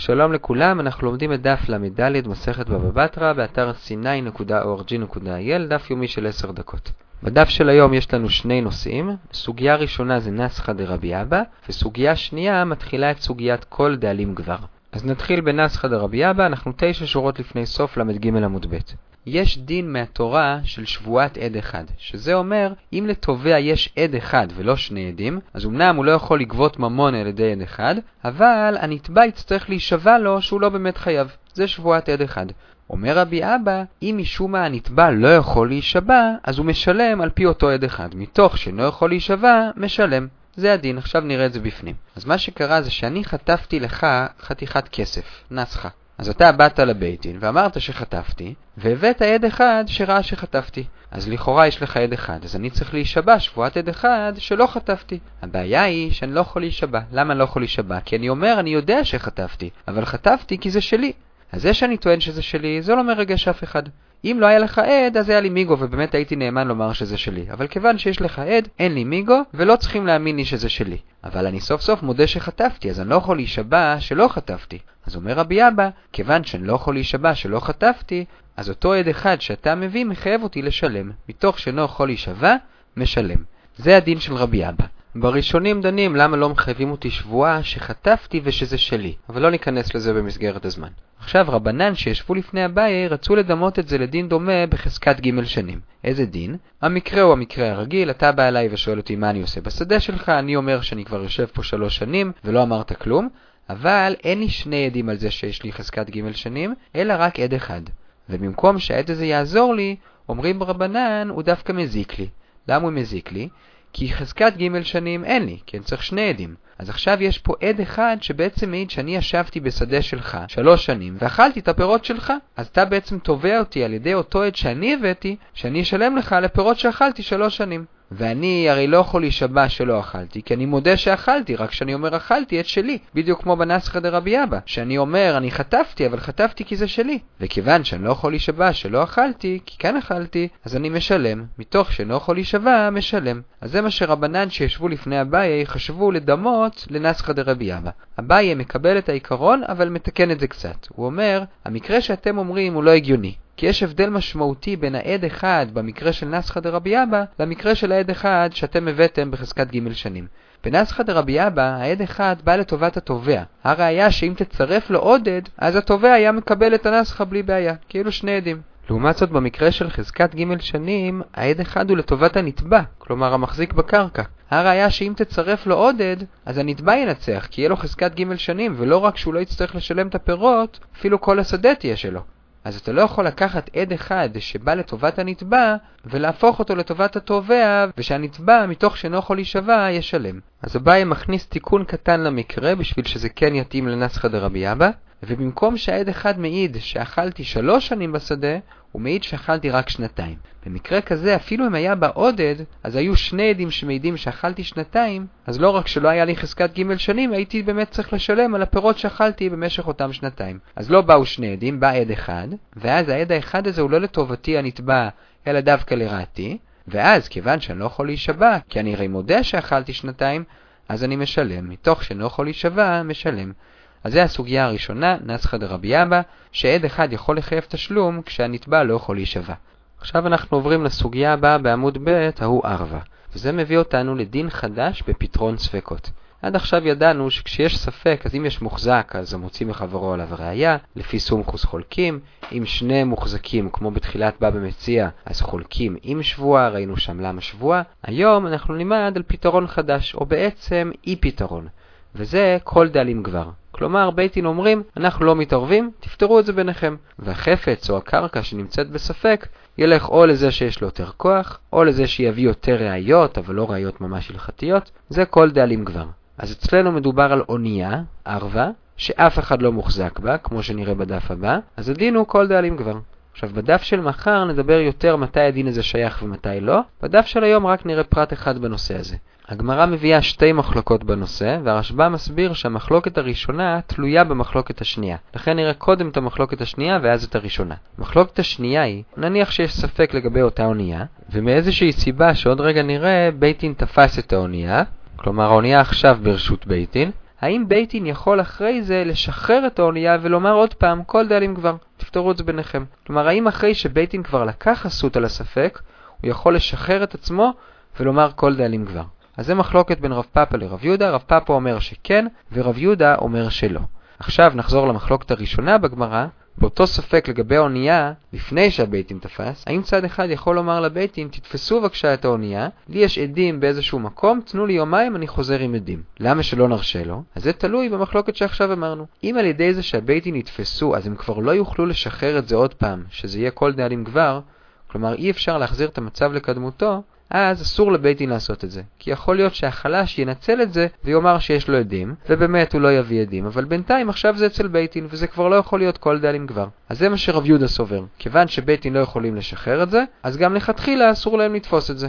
שלום לכולם, אנחנו לומדים את דף ל"ד מסכת בבא בתרא באתר c9.org.il, דף יומי של 10 דקות. בדף של היום יש לנו שני נושאים, סוגיה ראשונה זה נסחא דרבי אבא, וסוגיה שנייה מתחילה את סוגיית כל דאלים גבר. אז נתחיל בנסחא דרבי אבא, אנחנו תשע שורות לפני סוף ל"ג עמוד ב'. יש דין מהתורה של שבועת עד אחד, שזה אומר, אם לתובע יש עד אחד ולא שני עדים, אז אמנם הוא לא יכול לגבות ממון על ידי עד אחד, אבל הנתבע יצטרך להישבע לו שהוא לא באמת חייב. זה שבועת עד אחד. אומר רבי אבא, אם משום מה הנתבע לא יכול להישבע, אז הוא משלם על פי אותו עד אחד. מתוך שאינו יכול להישבע, משלם. זה הדין, עכשיו נראה את זה בפנים. אז מה שקרה זה שאני חטפתי לך חתיכת כסף, נסחה. אז אתה באת לבית דין ואמרת שחטפתי, והבאת עד אחד שראה שחטפתי. אז לכאורה יש לך עד אחד, אז אני צריך להישבע שבועת עד אחד שלא חטפתי. הבעיה היא שאני לא יכול להישבע. למה אני לא יכול להישבע? כי אני אומר, אני יודע שחטפתי, אבל חטפתי כי זה שלי. אז זה שאני טוען שזה שלי, זה לא מרגש אף אחד. אם לא היה לך עד, אז היה לי מיגו, ובאמת הייתי נאמן לומר שזה שלי. אבל כיוון שיש לך עד, אין לי מיגו, ולא צריכים להאמין לי שזה שלי. אבל אני סוף סוף מודה שחטפתי, אז אני לא יכול להישבע שלא חטפתי. אז אומר רבי אבא, כיוון שאני לא יכול להישבע שלא חטפתי, אז אותו עד אחד שאתה מביא מחייב אותי לשלם. מתוך שאינו יכול להישבע, משלם. זה הדין של רבי אבא. בראשונים דנים למה לא מחייבים אותי שבועה שחטפתי ושזה שלי, אבל לא ניכנס לזה במסגרת הזמן. עכשיו רבנן שישבו לפני אביי רצו לדמות את זה לדין דומה בחזקת ג' שנים. איזה דין? המקרה הוא המקרה הרגיל, אתה בא אליי ושואל אותי מה אני עושה בשדה שלך, אני אומר שאני כבר יושב פה שלוש שנים ולא אמרת כלום, אבל אין לי שני עדים על זה שיש לי חזקת ג' שנים, אלא רק עד אחד. ובמקום שהעד הזה יעזור לי, אומרים ברבנן, הוא דווקא מזיק לי. למה הוא מזיק לי? כי חזקת ג' שנים אין לי, כי אני צריך שני עדים. אז עכשיו יש פה עד אחד שבעצם מעיד שאני ישבתי בשדה שלך שלוש שנים ואכלתי את הפירות שלך. אז אתה בעצם תובע אותי על ידי אותו עד שאני הבאתי, שאני אשלם לך על הפירות שאכלתי שלוש שנים. ואני הרי לא יכול להישבע שלא אכלתי, כי אני מודה שאכלתי, רק שאני אומר אכלתי את שלי, בדיוק כמו בנסחא דרבי אבא, שאני אומר אני חטפתי, אבל חטפתי כי זה שלי. וכיוון שאני לא יכול להישבע שלא אכלתי, כי כן אכלתי, אז אני משלם, מתוך שאני לא יכול להישבע, משלם. אז זה מה שרבנן שישבו לפני אביי חשבו לדמות לנסחא דרבי אבא. אביי מקבל את העיקרון, אבל מתקן את זה קצת. הוא אומר, המקרה שאתם אומרים הוא לא הגיוני. כי יש הבדל משמעותי בין העד אחד במקרה של נסחא דרבי אבא למקרה של העד אחד שאתם הבאתם בחזקת ג' שנים. בנסחא דרבי אבא, העד אחד בא לטובת התובע. הראיה שאם תצרף לו עוד עד, אז התובע היה מקבל את הנסחא בלי בעיה, כאילו שני עדים. לעומת זאת, במקרה של חזקת ג' שנים, העד אחד הוא לטובת הנתבע, כלומר המחזיק בקרקע. הראיה שאם תצרף לו עוד עד, אז הנתבע ינצח, כי יהיה לו חזקת ג' שנים, ולא רק שהוא לא יצטרך לשלם את הפירות, אפילו כל השדה תהיה שלו. אז אתה לא יכול לקחת עד אחד שבא לטובת הנתבע ולהפוך אותו לטובת התובע ושהנתבע מתוך שאינו יכול להישבע ישלם. אז אביי מכניס תיקון קטן למקרה בשביל שזה כן יתאים לנסחא דרבי אבא ובמקום שהעד אחד מעיד שאכלתי שלוש שנים בשדה, הוא מעיד שאכלתי רק שנתיים. במקרה כזה, אפילו אם היה בה עוד עד, אז היו שני עדים שמעידים שאכלתי שנתיים, אז לא רק שלא היה לי חזקת ג' שנים, הייתי באמת צריך לשלם על הפירות שאכלתי במשך אותם שנתיים. אז לא באו שני עדים, בא עד אחד, ואז העד האחד הזה הוא לא לטובתי הנתבע, אלא דווקא לרעתי, ואז, כיוון שאני לא יכול להישבע, כי אני הרי מודה שאכלתי שנתיים, אז אני משלם. מתוך שאני לא יכול להישבע, משלם. אז זו הסוגיה הראשונה, נסחא דרבי אבא, שעד אחד יכול לחייב תשלום כשהנתבע לא יכול להישבע. עכשיו אנחנו עוברים לסוגיה הבאה בעמוד ב', ההוא ערווה, וזה מביא אותנו לדין חדש בפתרון ספקות. עד עכשיו ידענו שכשיש ספק, אז אם יש מוחזק, אז המוציא מחברו עליו ראייה, לפי סומכוס חולקים, אם שני מוחזקים, כמו בתחילת בא במציע, אז חולקים עם שבועה, ראינו שם למה שבועה. היום אנחנו נלמד על פתרון חדש, או בעצם אי פתרון, וזה כל דלים גבר. כלומר, בית דין אומרים, אנחנו לא מתערבים, תפתרו את זה ביניכם. והחפץ או הקרקע שנמצאת בספק, ילך או לזה שיש לו יותר כוח, או לזה שיביא יותר ראיות, אבל לא ראיות ממש הלכתיות, זה כל דאלים גבר. אז אצלנו מדובר על אונייה, ערווה, שאף אחד לא מוחזק בה, כמו שנראה בדף הבא, אז הדין הוא כל דאלים גבר. עכשיו, בדף של מחר נדבר יותר מתי הדין הזה שייך ומתי לא, בדף של היום רק נראה פרט אחד בנושא הזה. הגמרא מביאה שתי מחלוקות בנושא, והרשב"א מסביר שהמחלוקת הראשונה תלויה במחלוקת השנייה. לכן נראה קודם את המחלוקת השנייה ואז את הראשונה. המחלוקת השנייה היא, נניח שיש ספק לגבי אותה אונייה, ומאיזושהי סיבה שעוד רגע נראה, בייטין תפס את האונייה, כלומר האונייה עכשיו ברשות בייטין, האם בית דין יכול אחרי זה לשחרר את האונייה ולומר עוד פעם, כל דאלים כבר, תפתרו את זה ביניכם. כלומר, האם אחרי שבית דין כבר לקח חסות על הספק, הוא יכול לשחרר את עצמו ולומר כל דאלים כבר. אז זה מחלוקת בין רב פאפה לרב יהודה, רב פאפה אומר שכן, ורב יהודה אומר שלא. עכשיו נחזור למחלוקת הראשונה בגמרא, באותו ספק לגבי האונייה, לפני שהבית דין תפס, האם צד אחד יכול לומר לבית דין, תתפסו בבקשה את האונייה, לי יש עדים באיזשהו מקום, תנו לי יומיים, אני חוזר עם עדים. למה שלא נרשה לו? אז זה תלוי במחלוקת שעכשיו אמרנו. אם על ידי זה שהבית דין יתפסו, אז הם כבר לא יוכלו לשחרר את זה עוד פעם, שזה יהיה כל דאלים כבר, כלומר אי אפשר להחזיר את המצב לקדמותו, אז אסור לבית דין לעשות את זה. כי יכול להיות שהחלש ינצל את זה ויאמר שיש לו עדים, ובאמת הוא לא יביא עדים, אבל בינתיים עכשיו זה אצל בית דין, וזה כבר לא יכול להיות כל דאלים כבר. אז זה מה שרב יהודה סובר. כיוון שבית דין לא יכולים לשחרר את זה, אז גם לכתחילה אסור להם לתפוס את זה.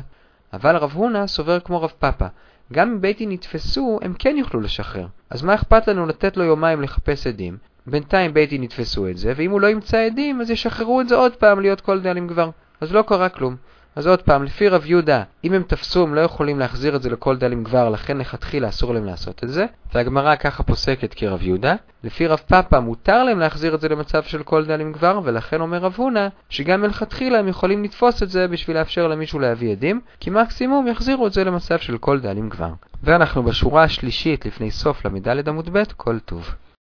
אבל רב הונא סובר כמו רב פאפה. גם אם בית דין יתפסו, הם כן יוכלו לשחרר. אז מה אכפת לנו לתת לו יומיים לחפש עדים? בינתיים בית דין יתפסו את זה, ואם הוא לא ימצא עדים, אז ישחררו את זה עוד פעם להיות כל דאלים כבר. אז לא קרה כלום. אז עוד פעם, לפי רב יהודה, אם הם תפסו, הם לא יכולים להחזיר את זה לכל דלים גבר, לכן לכתחילה אסור להם לעשות את זה. והגמרא ככה פוסקת כרב יהודה. לפי רב פאפה, מותר להם להחזיר את זה למצב של כל דלים גבר, ולכן אומר רב הונא, שגם מלכתחילה הם יכולים לתפוס את זה בשביל לאפשר למישהו להביא עדים, כי מקסימום יחזירו את זה למצב של כל דלים גבר. ואנחנו בשורה השלישית לפני סוף ל"ד עמוד ב', כל טוב.